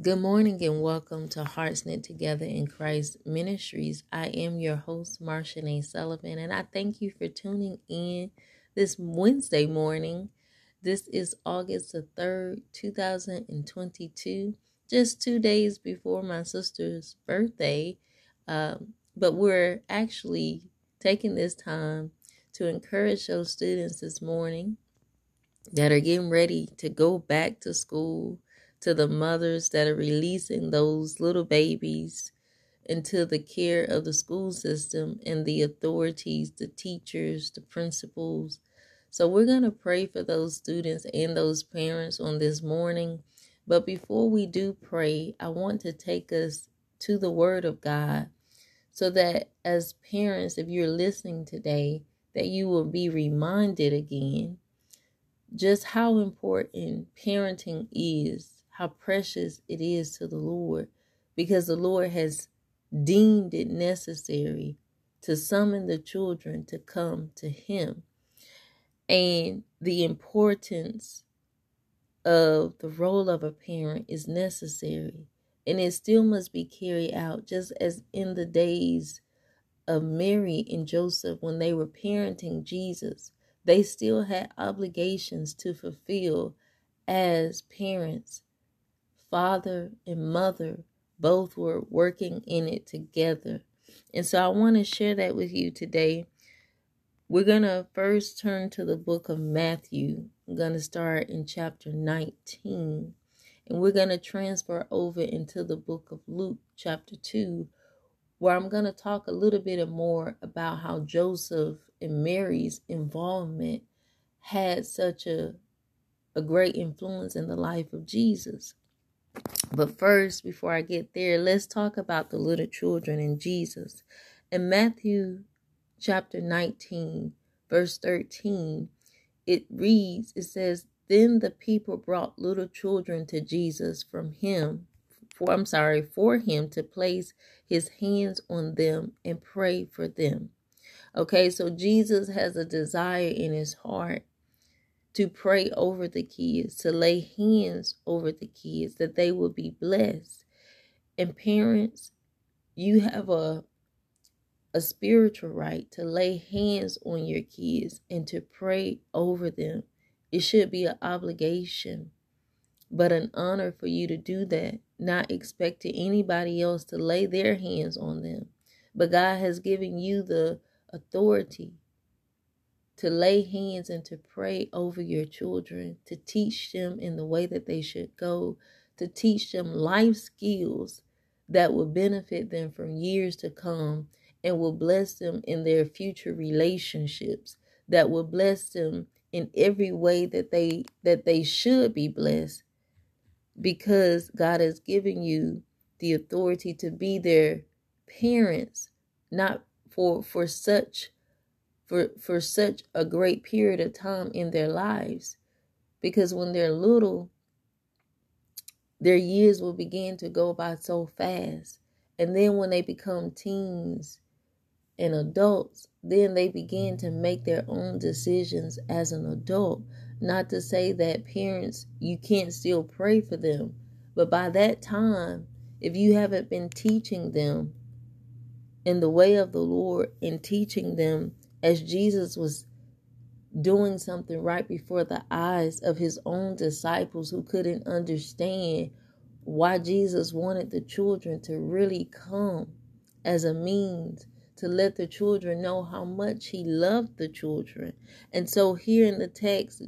Good morning and welcome to Hearts Knit Together in Christ Ministries. I am your host, Marsha A. Sullivan, and I thank you for tuning in this Wednesday morning. This is August the 3rd, 2022, just two days before my sister's birthday. Um, but we're actually taking this time to encourage those students this morning that are getting ready to go back to school to the mothers that are releasing those little babies into the care of the school system and the authorities, the teachers, the principals. So we're going to pray for those students and those parents on this morning. But before we do pray, I want to take us to the Word of God so that as parents, if you're listening today, that you will be reminded again just how important parenting is how precious it is to the Lord because the Lord has deemed it necessary to summon the children to come to Him. And the importance of the role of a parent is necessary. And it still must be carried out, just as in the days of Mary and Joseph when they were parenting Jesus. They still had obligations to fulfill as parents father and mother both were working in it together. And so I want to share that with you today. We're going to first turn to the book of Matthew. I'm going to start in chapter 19. And we're going to transfer over into the book of Luke, chapter 2, where I'm going to talk a little bit more about how Joseph and Mary's involvement had such a, a great influence in the life of Jesus. But first, before I get there, let's talk about the little children and Jesus. In Matthew chapter 19, verse 13, it reads, it says, Then the people brought little children to Jesus from him, for I'm sorry, for him to place his hands on them and pray for them. Okay, so Jesus has a desire in his heart to pray over the kids, to lay hands over the kids, that they will be blessed. And parents, you have a a spiritual right to lay hands on your kids and to pray over them. It should be an obligation, but an honor for you to do that, not expecting anybody else to lay their hands on them. But God has given you the authority to lay hands and to pray over your children, to teach them in the way that they should go, to teach them life skills that will benefit them from years to come and will bless them in their future relationships, that will bless them in every way that they that they should be blessed because God has given you the authority to be their parents not for for such for, for such a great period of time in their lives. Because when they're little, their years will begin to go by so fast. And then when they become teens and adults, then they begin to make their own decisions as an adult. Not to say that parents, you can't still pray for them. But by that time, if you haven't been teaching them in the way of the Lord and teaching them as Jesus was doing something right before the eyes of his own disciples who couldn't understand why Jesus wanted the children to really come as a means to let the children know how much he loved the children. And so here in the text,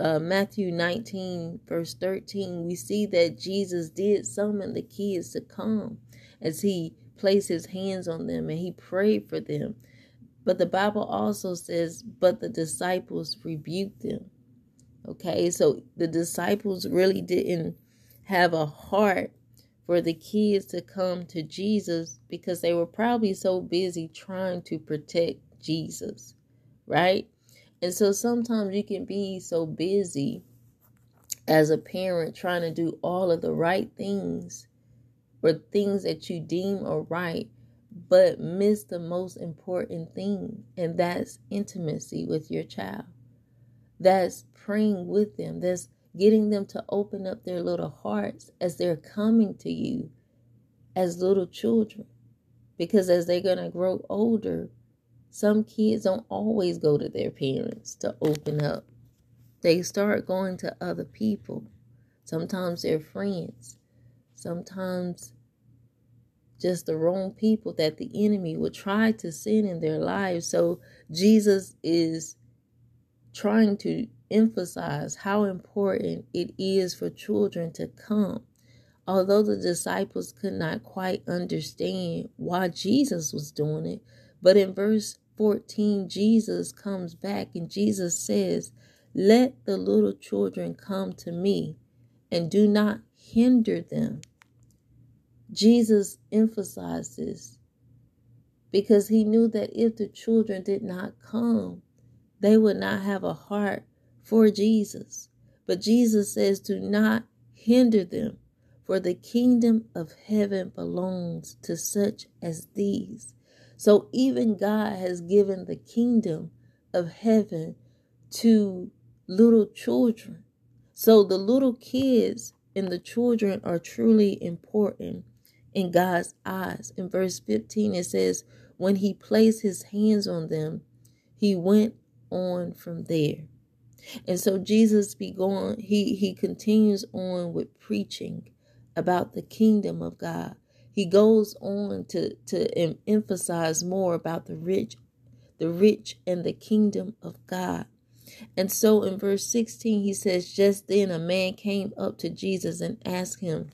uh, Matthew 19, verse 13, we see that Jesus did summon the kids to come as he placed his hands on them and he prayed for them. But the Bible also says, but the disciples rebuked them. Okay, so the disciples really didn't have a heart for the kids to come to Jesus because they were probably so busy trying to protect Jesus, right? And so sometimes you can be so busy as a parent trying to do all of the right things or things that you deem are right but miss the most important thing, and that's intimacy with your child. That's praying with them. That's getting them to open up their little hearts as they're coming to you as little children. Because as they're going to grow older, some kids don't always go to their parents to open up. They start going to other people. Sometimes they're friends. Sometimes just the wrong people that the enemy would try to send in their lives. So Jesus is trying to emphasize how important it is for children to come. Although the disciples could not quite understand why Jesus was doing it, but in verse 14, Jesus comes back and Jesus says, Let the little children come to me and do not hinder them Jesus emphasizes because he knew that if the children did not come, they would not have a heart for Jesus. But Jesus says, Do not hinder them, for the kingdom of heaven belongs to such as these. So even God has given the kingdom of heaven to little children. So the little kids and the children are truly important in God's eyes. In verse 15, it says, When he placed his hands on them, he went on from there. And so Jesus be going, he, he continues on with preaching about the kingdom of God. He goes on to, to emphasize more about the rich, the rich and the kingdom of God. And so in verse 16, he says, Just then a man came up to Jesus and asked him,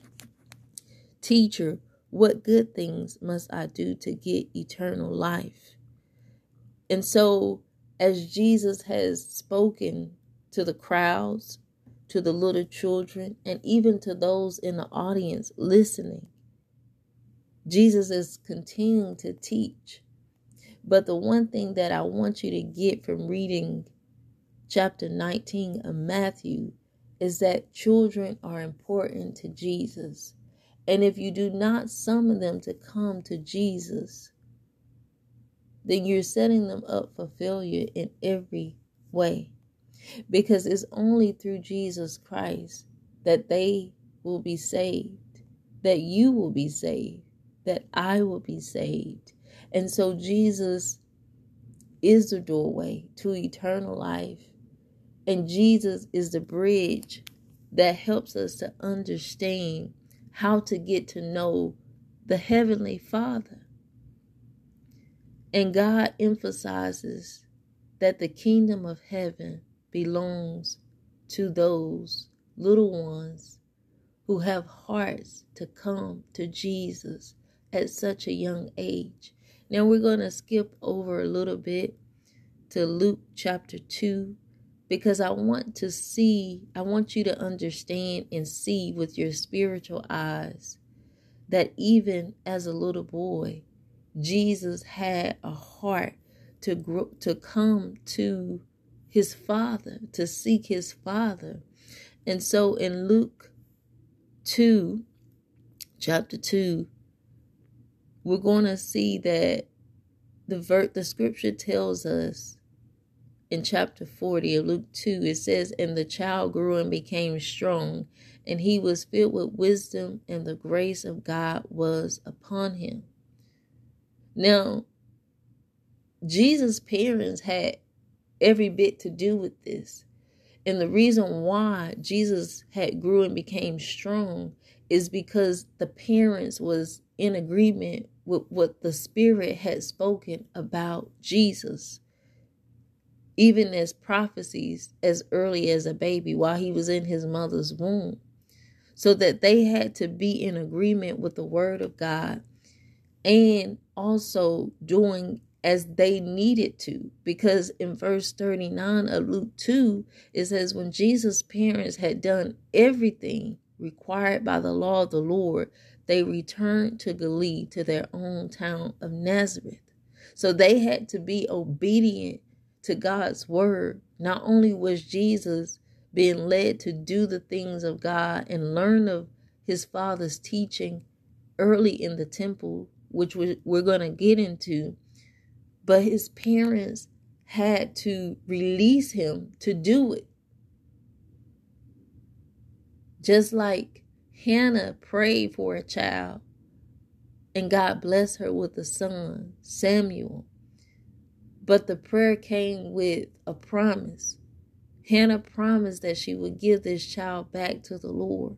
Teacher, what good things must I do to get eternal life? And so, as Jesus has spoken to the crowds, to the little children, and even to those in the audience listening, Jesus is continuing to teach. But the one thing that I want you to get from reading chapter 19 of Matthew is that children are important to Jesus. And if you do not summon them to come to Jesus, then you're setting them up for failure in every way. Because it's only through Jesus Christ that they will be saved, that you will be saved, that I will be saved. And so Jesus is the doorway to eternal life. And Jesus is the bridge that helps us to understand how to get to know the Heavenly Father. And God emphasizes that the kingdom of heaven belongs to those little ones who have hearts to come to Jesus at such a young age. Now we're going to skip over a little bit to Luke chapter 2 because I want to see, I want you to understand and see with your spiritual eyes that even as a little boy, Jesus had a heart to grow, to come to his father, to seek his father. And so in Luke 2, chapter 2, we're going to see that the ver- the scripture tells us in chapter 40 of Luke 2, it says, And the child grew and became strong, and he was filled with wisdom, and the grace of God was upon him. Now, Jesus' parents had every bit to do with this. And the reason why Jesus had grew and became strong is because the parents was in agreement with what the spirit had spoken about Jesus even as prophecies as early as a baby while he was in his mother's womb. So that they had to be in agreement with the word of God and also doing as they needed to. Because in verse 39 of Luke 2, it says, When Jesus' parents had done everything required by the law of the Lord, they returned to Galilee to their own town of Nazareth. So they had to be obedient to God's word, not only was Jesus being led to do the things of God and learn of his father's teaching early in the temple, which we're going to get into, but his parents had to release him to do it. Just like Hannah prayed for a child and God blessed her with a son, Samuel. But the prayer came with a promise. Hannah promised that she would give this child back to the Lord.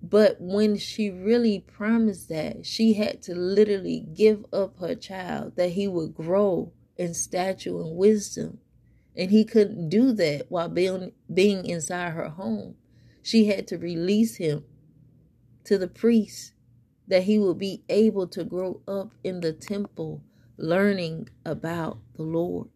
But when she really promised that, she had to literally give up her child that he would grow in stature and wisdom. And he couldn't do that while being, being inside her home. She had to release him to the priest that he would be able to grow up in the temple learning about the Lord.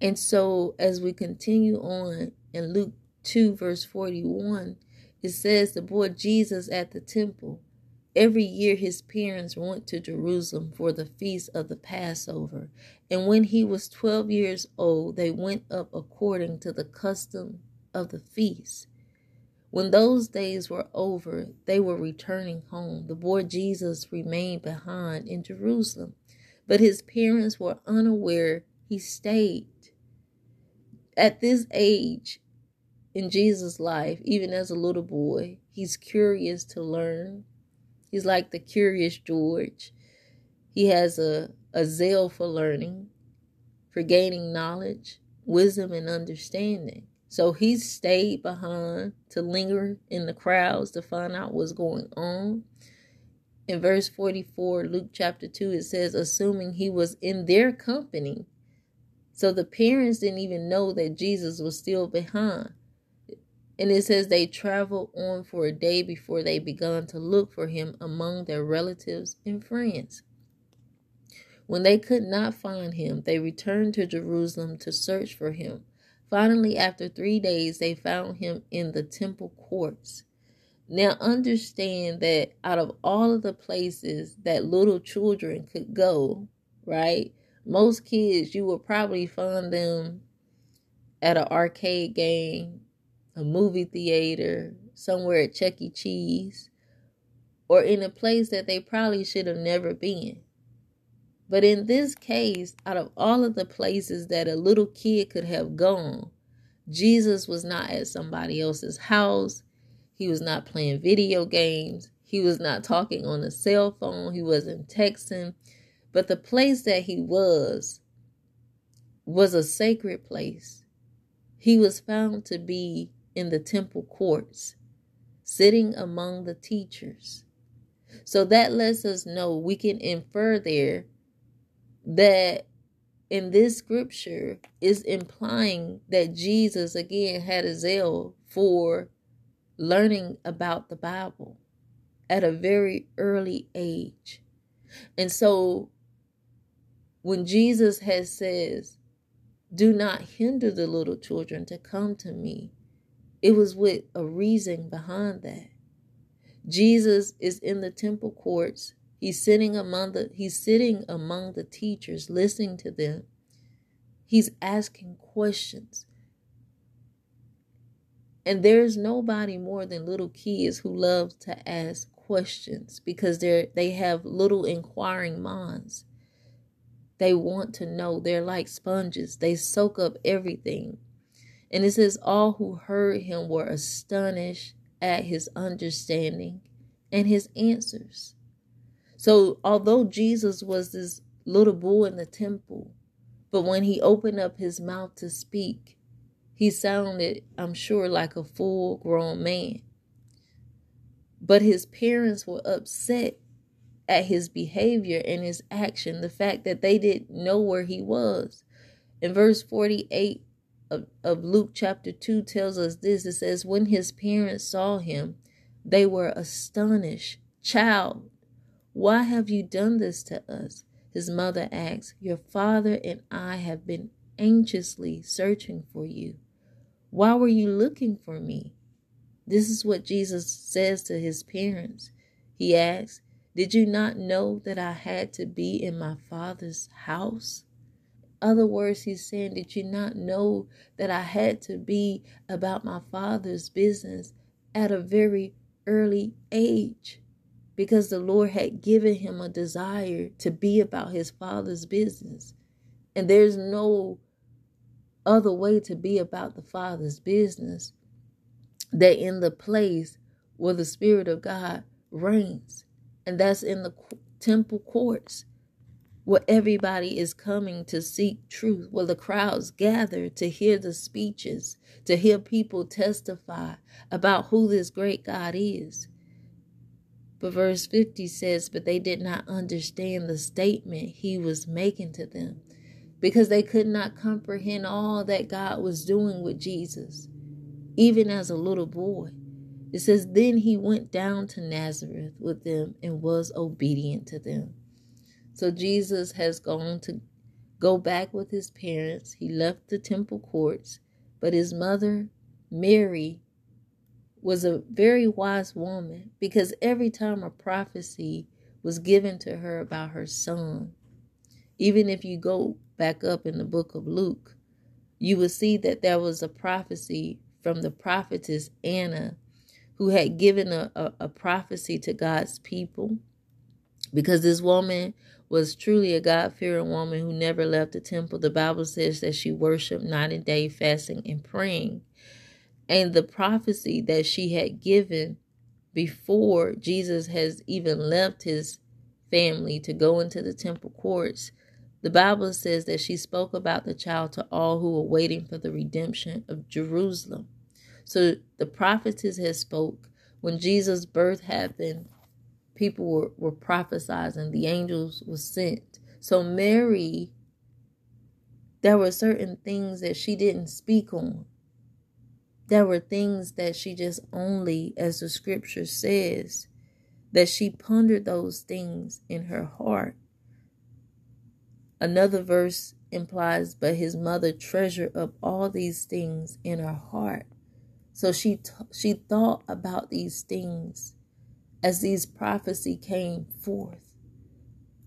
And so, as we continue on in Luke 2, verse 41, it says, The boy Jesus at the temple. Every year his parents went to Jerusalem for the feast of the Passover. And when he was 12 years old, they went up according to the custom of the feast. When those days were over, they were returning home. The boy Jesus remained behind in Jerusalem, but his parents were unaware he stayed. At this age in Jesus' life, even as a little boy, he's curious to learn. He's like the curious George. He has a, a zeal for learning, for gaining knowledge, wisdom, and understanding. So he stayed behind to linger in the crowds to find out what's going on. In verse 44, Luke chapter 2, it says, assuming he was in their company. So the parents didn't even know that Jesus was still behind. And it says they traveled on for a day before they began to look for him among their relatives and friends. When they could not find him, they returned to Jerusalem to search for him. Finally, after three days, they found him in the temple courts. Now, understand that out of all of the places that little children could go, right? Most kids, you will probably find them at an arcade game, a movie theater, somewhere at Chuck E. Cheese, or in a place that they probably should have never been. But in this case, out of all of the places that a little kid could have gone, Jesus was not at somebody else's house. He was not playing video games. He was not talking on a cell phone. He wasn't texting. But the place that he was was a sacred place. He was found to be in the temple courts, sitting among the teachers. So that lets us know we can infer there that in this scripture is implying that Jesus again had a zeal for learning about the Bible at a very early age. And so when Jesus has says, do not hinder the little children to come to me, it was with a reason behind that. Jesus is in the temple courts He's sitting among the he's sitting among the teachers, listening to them. He's asking questions. And there's nobody more than little kids who love to ask questions because they're they have little inquiring minds. They want to know. They're like sponges. They soak up everything. And it says all who heard him were astonished at his understanding and his answers. So, although Jesus was this little boy in the temple, but when he opened up his mouth to speak, he sounded, I'm sure, like a full grown man. But his parents were upset at his behavior and his action, the fact that they didn't know where he was. In verse 48 of, of Luke chapter 2 tells us this it says, When his parents saw him, they were astonished. Child, why have you done this to us? His mother asked, Your father and I have been anxiously searching for you. Why were you looking for me? This is what Jesus says to his parents. He asks, Did you not know that I had to be in my father's house? Other words, he's saying, Did you not know that I had to be about my father's business at a very early age? Because the Lord had given him a desire to be about his father's business. And there's no other way to be about the Father's business than in the place where the Spirit of God reigns. And that's in the temple courts where everybody is coming to seek truth, where the crowds gather to hear the speeches, to hear people testify about who this great God is. But verse 50 says, But they did not understand the statement he was making to them because they could not comprehend all that God was doing with Jesus, even as a little boy. It says, Then he went down to Nazareth with them and was obedient to them. So Jesus has gone to go back with his parents. He left the temple courts, but his mother, Mary, was a very wise woman because every time a prophecy was given to her about her son, even if you go back up in the book of Luke, you will see that there was a prophecy from the prophetess Anna who had given a, a, a prophecy to God's people because this woman was truly a God fearing woman who never left the temple. The Bible says that she worshiped night and day, fasting and praying. And the prophecy that she had given before Jesus has even left his family to go into the temple courts, the Bible says that she spoke about the child to all who were waiting for the redemption of Jerusalem. So the prophetess had spoke when Jesus' birth happened people were, were prophesizing, the angels were sent. So Mary, there were certain things that she didn't speak on. There were things that she just only, as the scripture says, that she pondered those things in her heart. Another verse implies, but his mother treasured up all these things in her heart. So she t- she thought about these things as these prophecy came forth.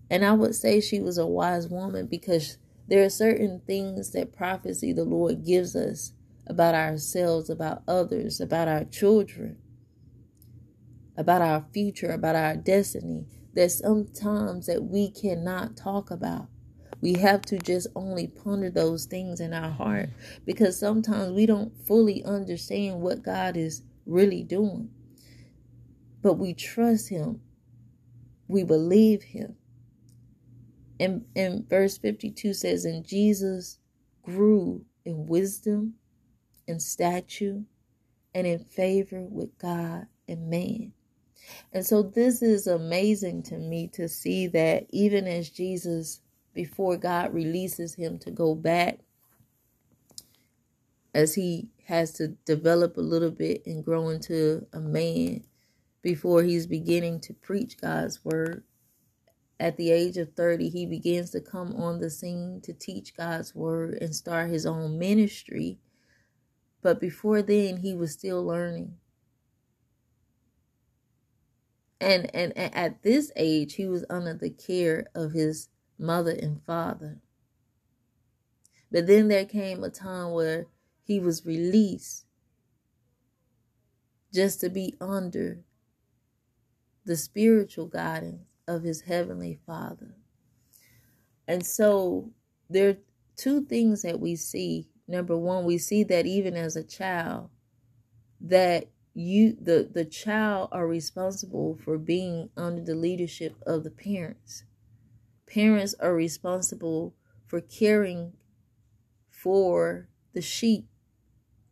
And I would say she was a wise woman because there are certain things that prophecy the Lord gives us about ourselves, about others, about our children, about our future, about our destiny that sometimes that we cannot talk about. We have to just only ponder those things in our heart because sometimes we don't fully understand what God is really doing but we trust him. We believe him. And, and verse 52 says, And Jesus grew in wisdom and stature and in favor with God and man. And so this is amazing to me to see that even as Jesus, before God releases him to go back, as he has to develop a little bit and grow into a man, before he's beginning to preach God's word. At the age of 30, he begins to come on the scene to teach God's word and start his own ministry. But before then, he was still learning. And, and, and at this age, he was under the care of his mother and father. But then there came a time where he was released just to be under the spiritual guidance of his heavenly father. And so there are two things that we see. Number one, we see that even as a child, that you the the child are responsible for being under the leadership of the parents. Parents are responsible for caring for the sheep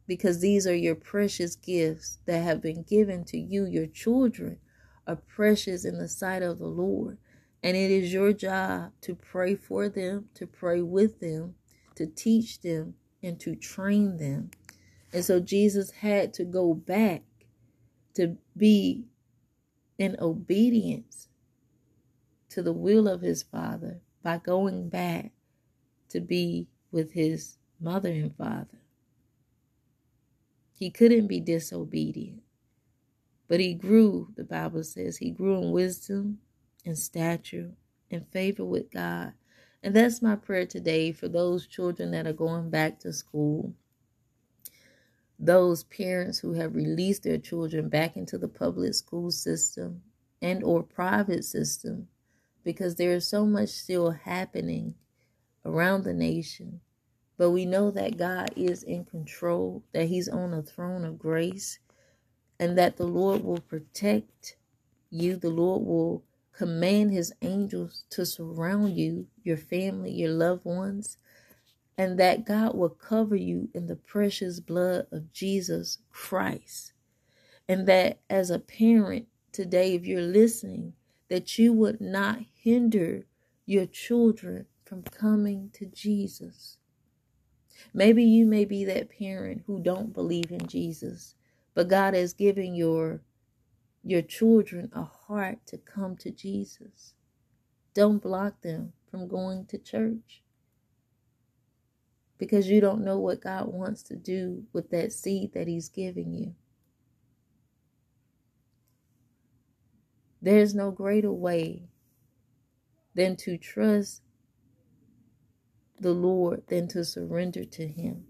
because these are your precious gifts that have been given to you, your children are precious in the sight of the Lord. And it is your job to pray for them, to pray with them, to teach them, and to train them. And so Jesus had to go back to be in obedience to the will of his father by going back to be with his mother and father. He couldn't be disobedient. But he grew, the Bible says, he grew in wisdom and stature and favor with God. And that's my prayer today for those children that are going back to school, those parents who have released their children back into the public school system and or private system because there is so much still happening around the nation But we know that God is in control, that He's on a throne of grace, and that the Lord will protect you. The Lord will command His angels to surround you, your family, your loved ones, and that God will cover you in the precious blood of Jesus Christ. And that as a parent today, if you're listening, that you would not hinder your children from coming to Jesus. Maybe you may be that parent who don't believe in Jesus, but God has given your your children a heart to come to Jesus. Don't block them from going to church because you don't know what God wants to do with that seed that He's giving you. There's no greater way than to trust the Lord than to surrender to Him.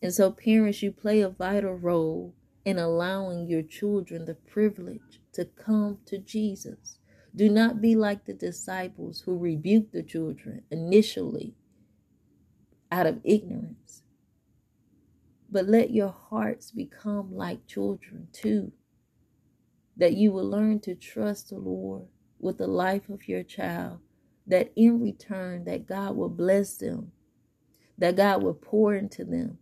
And so, parents, you play a vital role in allowing your children the privilege to come to Jesus. Do not be like the disciples who rebuked the children initially out of ignorance. But let your hearts become like children too. That you will learn to trust the Lord with the life of your child. That in return, that God will bless them. That God will pour into them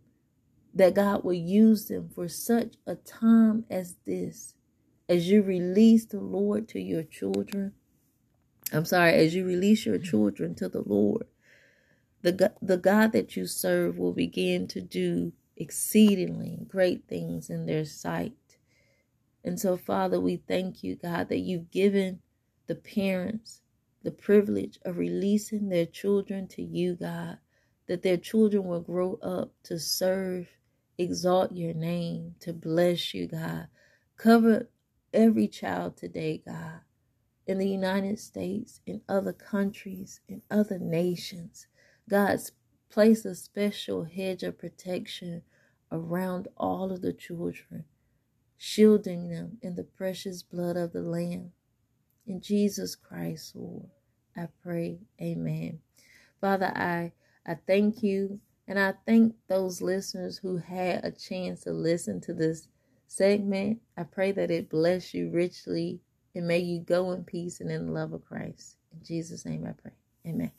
that God will use them for such a time as this. As you release the Lord to your children, I'm sorry, as you release your children to the Lord, the, the God that you serve will begin to do exceedingly great things in their sight. And so, Father, we thank you, God, that you've given the parents the privilege of releasing their children to you, God, that their children will grow up to serve exalt your name, to bless you, God. Cover every child today, God, in the United States, in other countries, in other nations. God's place a special hedge of protection around all of the children, shielding them in the precious blood of the Lamb. In Jesus Christ, Lord, I pray, amen. Father, I, I thank you and I thank those listeners who had a chance to listen to this segment. I pray that it bless you richly and may you go in peace and in the love of Christ. In Jesus' name I pray. Amen.